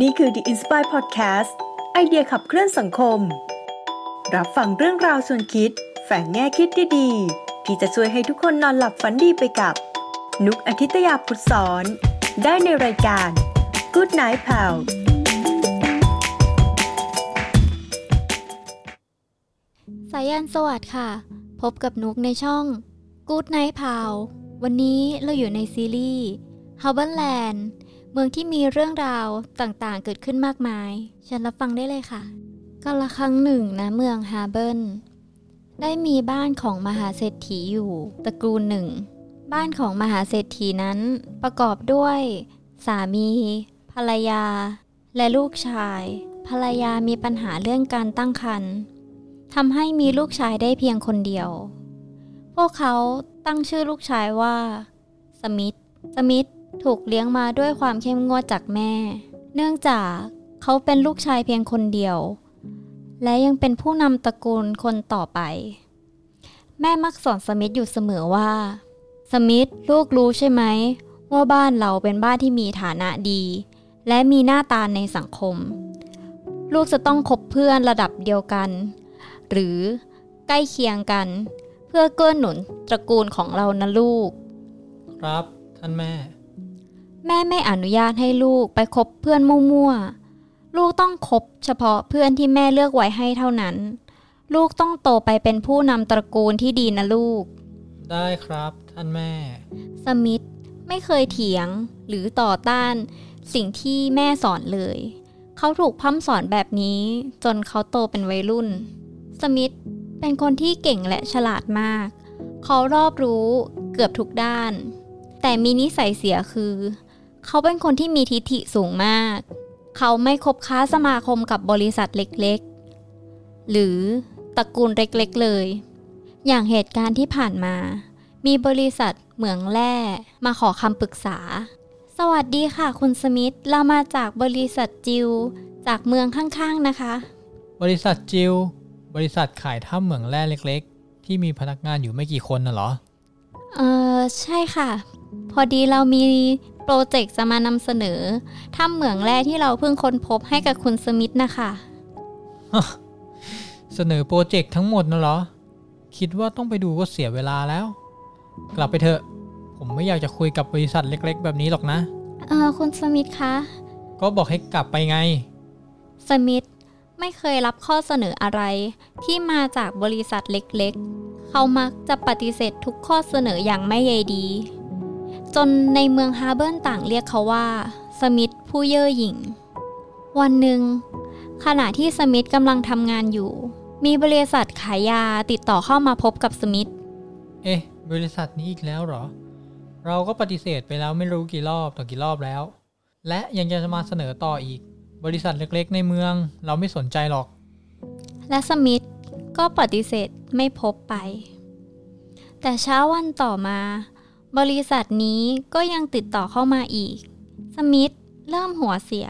นี่คือ The Inspire Podcast ไอเดียขับเคลื่อนสังคม รับฟังเรื่องราวส่วนคิด แฝงแง่คิดดีๆ ที่จะช่วยให้ทุกคนนอนหลับฝันดีไปกับ นุกอาทิตยาพุทธสอน ได้ในรายการ Good Night Pal สายันสวัสดิ์ค่ะ พบกับนุกในช่อง Good Night Pal วันนี้เราอยู่ในซีรีส์ h a r b o r l a n d เมืองที่มีเรื่องราวต่างๆ เกิดขึ้นมากมาย ฉันรับฟังได้เลยค่ะก็ละครั้งหนึ่งนะเมืองฮาร์เบิลได้มีบ้านของมหาเศรษฐีอยู่ตระกูลหนึ่ง บ้านของมหาเศรษฐีนั้นประกอบด้วย สามี ภรรยา และลูกชาย ภรรยามีปัญหาเรื่องการตั้งครรภ์ทำให้มีลูกชายได้เพียงคนเดียว พวกเขาตั้งชื่อลูกชายว่า สมิธ สมิธ ถูกเลี้ยงมาด้วยความเข้มงวดจากแม่ เนื่องจากเขาเป็นลูกชายเพียงคนเดียว และยังเป็นผู้นำตระกูลคนต่อไป แม่มักสอนสมิธอยู่เสมอว่า สมิธลูกรู้ใช่ไหม ว่าบ้านเราเป็นบ้านที่มีฐานะดี และมีหน้าตาในสังคม ลูกจะต้องคบเพื่อนระดับเดียวกัน หรือใกล้เคียงกัน เพื่อเกื้อหนุนตระกูลของเรานะลูก ครับท่านแม่ แม่ไม่อนุญาตให้ลูกไปคบเพื่อนมั่วๆ ลูกต้องคบเฉพาะเพื่อนที่แม่เลือกไว้ให้เท่านั้น ลูกต้องโตไปเป็นผู้นำตระกูลที่ดีนะลูก ได้ครับท่านแม่ สมิธไม่เคยเถียงหรือต่อต้าน สิ่งที่แม่สอนเลย เขาถูกพัฒสอนแบบนี้ จนเขาโตเป็นวัยรุ่น สมิธเป็นคนที่เก่งและฉลาดมาก เขารอบรู้เกือบทุกด้าน แต่มีนิสัยเสียคือ เขาเป็นคนที่มีทิฐิสูงมาก เขาไม่คบค้าสมาคมกับบริษัทเล็กๆ หรือตระกูลเล็กๆเลย อย่างเหตุการณ์ที่ผ่านมา มีบริษัทเหมืองแร่มาขอคำปรึกษา สวัสดีค่ะคุณสมิธ เรามาจากบริษัทจิว จากเมืองข้างๆนะคะ บริษัทจิว บริษัทขายถ้ำเหมืองแร่เล็กๆ ที่มีพนักงานอยู่ไม่กี่คนน่ะเหรอ เออใช่ค่ะ พอดีเรามี โปรเจกต์จะมานำเสนอถ้ำเหมืองแร่ที่เราเพิ่งค้นพบให้กับคุณสมิธนะคะเสนอโปรเจกต์ทั้งหมดน่ะเหรอ คิดว่าต้องไปดูก็เสียเวลาแล้ว กลับไปเถอะ ผมไม่อยากจะคุยกับบริษัทเล็ก ๆ แบบนี้หรอกนะ เออคุณสมิธคะ ก็บอกให้กลับไปไง สมิธไม่เคยรับข้อเสนออะไร ที่มาจากบริษัทเล็กๆ เขามักจะปฏิเสธทุกข้อเสนออย่างไม่ใยดี จนในเมืองฮาร์เบิร์นต่างเรียกเขาว่า สมิธผู้เย่อหยิ่ง วันหนึ่ง ขณะที่สมิธกำลังทำงานอยู่ มีบริษัทขายยาติดต่อเข้ามาพบกับสมิธเอ๊ะ บริษัทนี้อีกแล้วเหรอ เราก็ปฏิเสธไปแล้วไม่รู้กี่รอบต่อกี่รอบแล้ว และยังจะมาเสนอต่ออีก บริษัทเล็กๆ ในเมืองเราไม่สนใจหรอก และสมิธก็ปฏิเสธไม่พบไป แต่เช้าวันต่อมา บริษัทนี้ก็ยังติดต่อเข้ามาอีก สมิธเริ่มหัวเสีย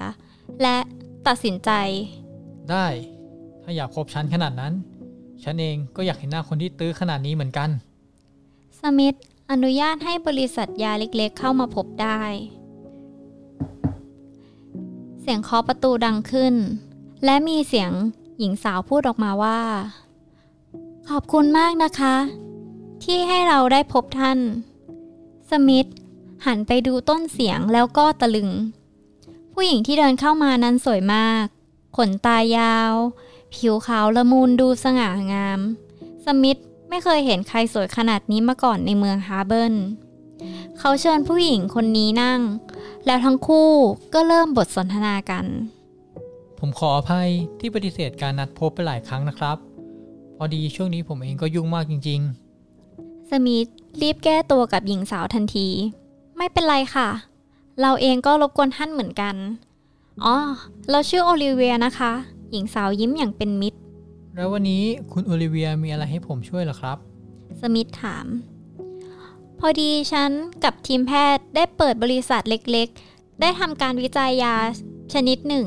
และตัดสินใจ ได้ ถ้าอยากพบฉันขนาดนั้น ฉันเองก็อยากเห็นหน้าคนที่ตื้อขนาดนี้เหมือนกัน สมิธอนุญาตให้บริษัทยาเล็กๆ เข้ามาพบได้ เสียงเคาะประตูดังขึ้น และมีเสียงหญิงสาวพูดออกมาว่า ขอบคุณมากนะคะ ที่ให้เราได้พบท่าน สมิธหันไปดูต้นเสียงแล้วก็ตะลึง ผู้หญิงที่เดินเข้ามานั้นสวยมาก ขนตายาว ผิวขาวละมุนดูสง่างาม สมิธไม่เคยเห็นใครสวยขนาดนี้มาก่อนในเมืองฮาร์เบิร์นเขาเชิญผู้หญิงคนนี้นั่ง แล้วทั้งคู่ก็เริ่มบทสนทนากัน ผมขออภัยที่ปฏิเสธการนัดพบไปหลายครั้งนะครับ พอดีช่วงนี้ผมเองก็ยุ่งมากจริงสมิธ รีบแก้ตัวกับหญิงสาวทันที ไม่เป็นไรค่ะ เราเองก็รบกวนท่านเหมือนกัน อ๋อ เราชื่อโอลิเวียนะคะ หญิงสาวยิ้มอย่างเป็นมิตรๆแล้ววันนี้คุณโอลิเวียมีอะไรให้ผมช่วยเหรอครับ สมิธถาม พอดีฉันกับทีมแพทย์ได้เปิดบริษัทเล็กๆ ได้ทำการวิจัยยาชนิดหนึ่ง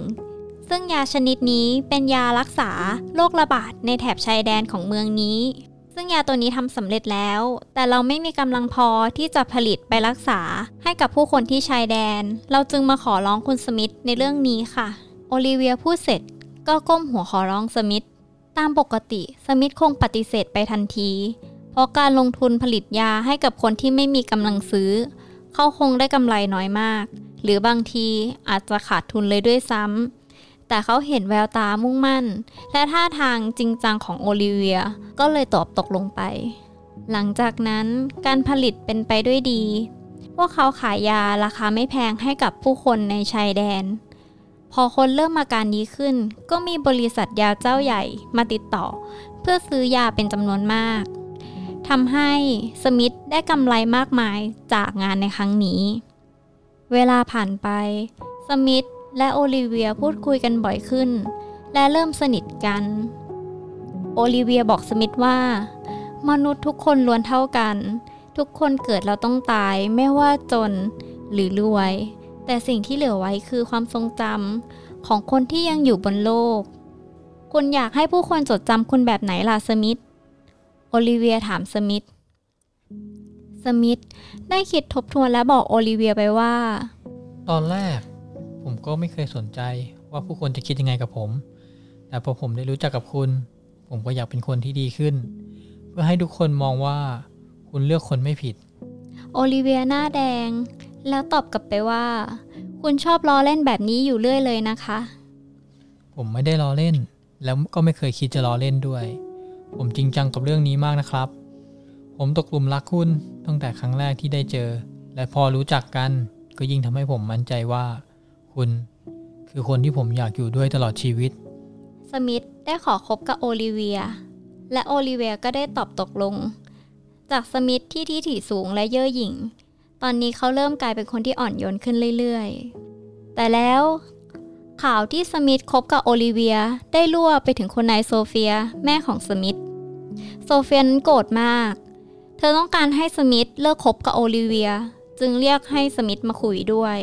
ซึ่งยาชนิดนี้เป็นยารักษาโรคระบาดในแถบชายแดนของเมืองนี้ส ซึ่งยาตัวนี้ทำสำเร็จแล้ว แต่เราไม่มีกำลังพอที่จะผลิตไปรักษา ให้กับผู้คนที่ชายแดน เราจึงมาขอร้องคุณสมิธในเรื่องนี้ค่ะ โอลิเวียพูดเสร็จก็ก้มหัวขอร้องสมิธตามปกติสมิธคงปฏิเสธไปทันที เพราะการลงทุนผลิตยาให้กับคนที่ไม่มีกำลังซื้อ เขาคงได้กำไรน้อยมาก หรือบางทีอาจจะขาดทุนเลยด้วยซ้ำ แต่เขาเห็นแววตามุ่งมั่น และท่าทางจริงจังของโอลิเวีย ก็เลยตอบตกลงไป หลังจากนั้นการผลิตเป็นไปด้วยดี พวกเขาขายยาราคาไม่แพงให้กับผู้คนในชายแดน พอคนเริ่มอาการดีขึ้น ก็มีบริษัทยาเจ้าใหญ่มาติดต่อ เพื่อซื้อยาเป็นจำนวนมากทำให้สมิธได้กำไรมากมายจากงานในครั้งนี้ เวลาผ่านไป สมิธ และโอลิเวียพูดคุยกันบ่อยขึ้น และเริ่มสนิทกัน โอลิเวียบอกสมิธว่า มนุษย์ทุกคนล้วนเท่ากัน ทุกคนเกิดแล้วต้องตายไม่ว่าจนหรือรวย แต่สิ่งที่เหลือไว้คือความทรงจำของคนที่ยังอยู่บนโลก คุณอยากให้ผู้คนจดจำคุณแบบไหนล่ะสมิธโอลิเวียถามสมิธสมิธได้คิดทบทวนและบอกโอลิเวียไปว่า ตอนแรก ผมก็ไม่เคยสนใจว่าผู้คนจะคิดยังไงกับผม แต่พอผมได้รู้จักกับคุณ ผมก็อยากเป็นคนที่ดีขึ้น เพื่อให้ทุกคนมองว่าคุณเลือกคนไม่ผิด โอลิเวียหน้าแดง แล้วตอบกลับไปว่า คุณชอบล้อเล่นแบบนี้อยู่เรื่อยเลยนะคะ ผมไม่ได้ล้อเล่น แล้วก็ไม่เคยคิดจะล้อเล่นด้วย ผมจริงจังกับเรื่องนี้มากนะครับ ผมตกหลุมรักคุณตั้งแต่ครั้งแรกที่ได้เจอ และพอรู้จักกันก็ยิ่งทำให้ผมมั่นใจว่า คุณ คือคนที่ผมอยากอยู่ด้วยตลอดชีวิต สมิธได้ขอคบกับโอลิเวีย และโอลิเวียก็ได้ตอบตกลง จากสมิธที่ที่ถี่สูงและเย่อหยิ่ง ตอนนี้เขาเริ่มกลายเป็นคนที่อ่อนโยนขึ้นเรื่อยๆ แต่แล้วข่าวที่สมิธคบกับโอลิเวียได้รั่วไปถึงคุณนายโซเฟียแม่ของสมิธโซเฟียนั้นโกรธมาก เธอต้องการให้สมิธเลิกคบกับโอลิเวีย จึงเรียกให้สมิธมาคุยด้วย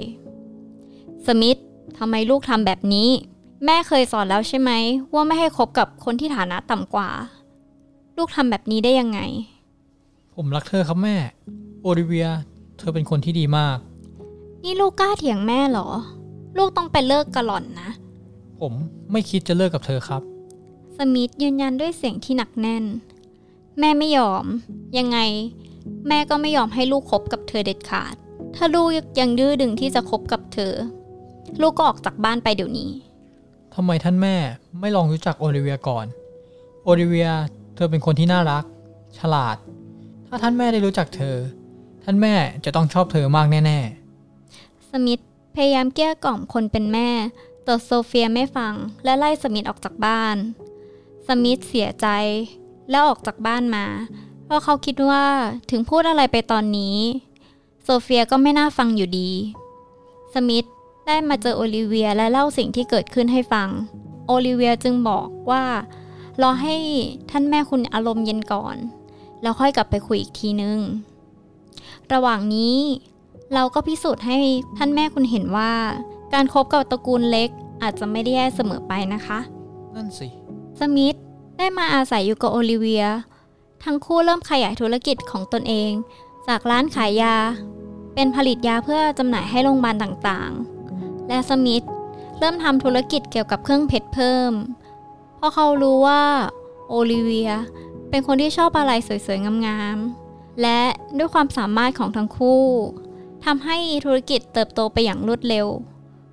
สมิธทำไมลูกทำแบบนี้ แม่เคยสอนแล้วใช่ไหม ว่าไม่ให้คบกับคนที่ฐานะต่ำกว่า ลูกทำแบบนี้ได้ยังไง ผมรักเธอครับแม่ โอลิเวีย เธอเป็นคนที่ดีมาก นี่ลูกกล้าเถียงแม่เหรอ ลูกต้องไปเลิกกะหล่อนนะ ผมไม่คิดจะเลิกกับเธอครับ สมิธยืนยันด้วยเสียงที่หนักแน่น แม่ไม่ยอม ยังไง แม่ก็ไม่ยอมให้ลูกคบกับเธอเด็ดขาด ถ้าลูกยังดื้อดึงที่จะคบกับเธอ ลูกก็ออกจากบ้านไปเดี๋ยวนี้ทำไมท่านแม่ไม่ลองรู้จักโอลิเวียก่อน โอลิเวียเธอเป็นคนที่น่ารัก ฉลาด ถ้าท่านแม่ได้รู้จักเธอ ท่านแม่จะต้องชอบเธอมากแน่สมิธพยายามเกลี้ยกล่อมคนเป็นแม่ แต่โซเฟียไม่ฟังและไล่สมิธออกจากบ้าน สมิธเสียใจแล้วออกจากบ้านมา เพราะเขาคิดว่าถึงพูดอะไรไปตอนนี้ โซเฟียก็ไม่น่าฟังอยู่ดี สมิธ ได้มาเจอโอลิเวียและเล่าสิ่งที่เกิดขึ้นให้ฟัง โอลิเวียจึงบอกว่ารอให้ท่านแม่คุณอารมณ์เย็นก่อน แล้วค่อยกลับไปคุยอีกทีนึง ระหว่างนี้เราก็พิสูจน์ให้ท่านแม่คุณเห็นว่า การครบกับตระกูลเล็กอาจจะไม่ได้แย่เสมอไปนะคะๆนั่นสิ สมิธได้มาอาศัยอยู่กับโอลิเวีย ทั้งคู่เริ่มขยายธุรกิจของตนเอง จากร้านขายยา เป็นผลิตยาเพื่อจำหน่ายให้โรงพยาบาลต่างๆ และสมิธเริ่มทำธุรกิจเกี่ยวกับเครื่องเพชรเพิ่ม เพราะเขารู้ว่าโอลิเวียเป็นคนที่ชอบอะไรสวยๆ งามๆ และด้วยความสามารถของทั้งคู่ทำให้ธุรกิจเติบโตไปอย่างรวดเร็ว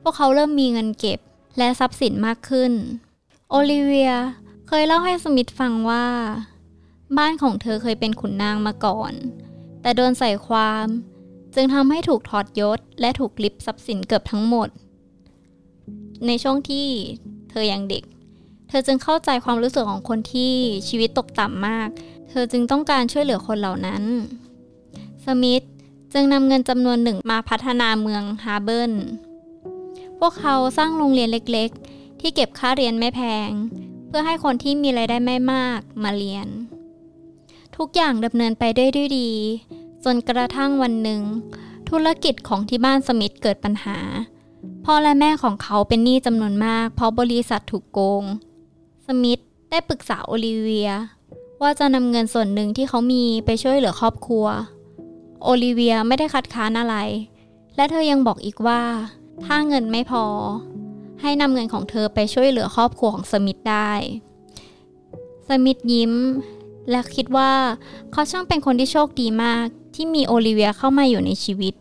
พวกเขาเริ่มมีเงินเก็บและทรัพย์สินมากขึ้น โอลิเวียเคยเล่าให้สมิธฟังว่า บ้านของเธอเคยเป็นขุนนางมาก่อน แต่โดนใส่ความ จึงทำให้ถูกถอดยศและถูกลิบทรัพย์สินเกือบทั้งหมด ในช่วงที่เธอยังเด็ก เธอจึงเข้าใจความรู้สึกของคนที่ชีวิตตกต่ำมาก เธอจึงต้องการช่วยเหลือคนเหล่านั้น สมิธจึงนำเงินจำนวนหนึ่งมาพัฒนาเมืองฮาร์เบิร์นพวกเขาสร้างโรงเรียนเล็กๆ ที่เก็บค่าเรียนไม่แพง เพื่อให้คนที่มีรายได้ไม่มากมาเรียน ทุกอย่างดำเนินไปได้ด้วยดี จนกระทั่งวันหนึ่ง ธุรกิจของที่บ้านสมิธเกิดปัญหา พ่อและแม่ของเขาเป็นหนี้จำนวนมาก เพราะบริษัทถูกโกง สมิธได้ปรึกษาโอลิเวีย ว่าจะนำเงินส่วนหนึ่งที่เขามีไปช่วยเหลือครอบครัว โอลิเวียไม่ได้คัดค้านอะไร และเธอยังบอกอีกว่า ถ้าเงินไม่พอ ให้นำเงินของเธอไปช่วยเหลือครอบครัวของสมิธได้ สมิธยิ้ม และคิดว่าเขาช่างเป็นคนที่โชคดีมากที่มีโอลิเวียเข้ามาอยู่ในชีวิต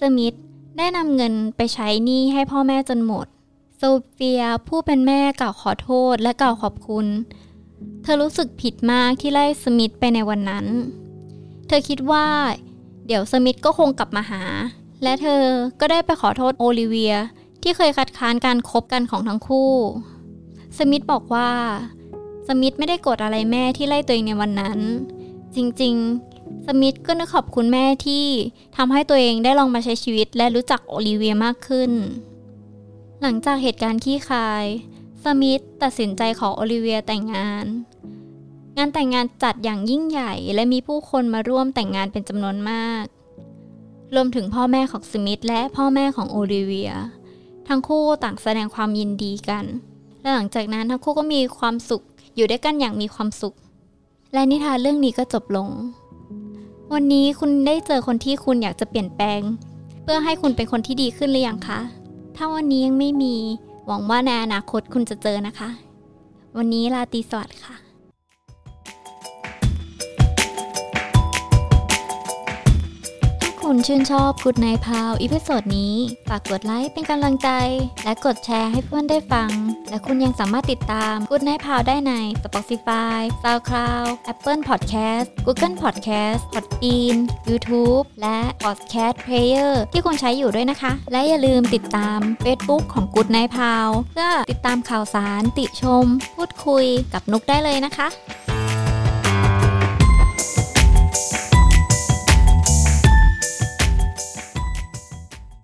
สมิธ ได้นำเงินไปใช้หนี้ให้พ่อแม่จนหมดโซเฟียผู้เป็นแม่กล่าวขอโทษและกล่าวขอบคุณ เธอรู้สึกผิดมากที่ไล่สมิธไปในวันนั้น เธอคิดว่า เดี๋ยวสมิธก็คงกลับมาหา และเธอก็ได้ไปขอโทษโอลิเวียที่เคยคัดค้านการคบกันของทั้งคู่ สมิธบอกว่า สมิธไม่ได้โกรธอะไรแม่ที่ไล่ตัวเองในวันนั้น จริงๆ สมิธก็นึกขอบคุณแม่ที่ทำให้ตัวเองได้ลองมาใช้ชีวิตและรู้จักโอลิเวียมากขึ้น หลังจากเหตุการณ์ขี้คาย สมิธตัดสินใจขอโอลิเวียแต่งงาน งานแต่งงานจัดอย่างยิ่งใหญ่และมีผู้คนมาร่วมแต่งงานเป็นจำนวนมาก รวมถึงพ่อแม่ของสมิธและพ่อแม่ของโอลิเวีย ทั้งคู่ต่างแสดงความยินดีกัน และหลังจากนั้นทั้งคู่ก็มีความสุขอยู่ด้วยกันอย่างมีความสุข และนิทานเรื่องนี้ก็จบลง วันนี้คุณได้เจอคนที่คุณอยากจะเปลี่ยนแปลง เพื่อให้คุณเป็นคนที่ดีขึ้นหรือยังคะ ถ้าวันนี้ยังไม่มี หวังว่าในอนาคตคุณจะเจอนะคะ วันนี้ลาตีสวัสดิ์ค่ะ คุณชื่นชอบ Good Night Pal episode นี้ ฝากกดไลค์เป็นกำลังใจ และกดแชร์ให้เพื่อนได้ฟัง และคุณยังสามารถติดตาม Good Night Pal ได้ใน Spotify, SoundCloud, Apple Podcast, Google Podcast, Podbean, YouTube และ Podcast Player ที่คุณใช้อยู่ด้วยนะคะ และอย่าลืมติดตาม Facebook ของ Good Night Pal เพื่อติดตามข่าวสารติชม พูดคุยกับนุกได้เลยนะคะ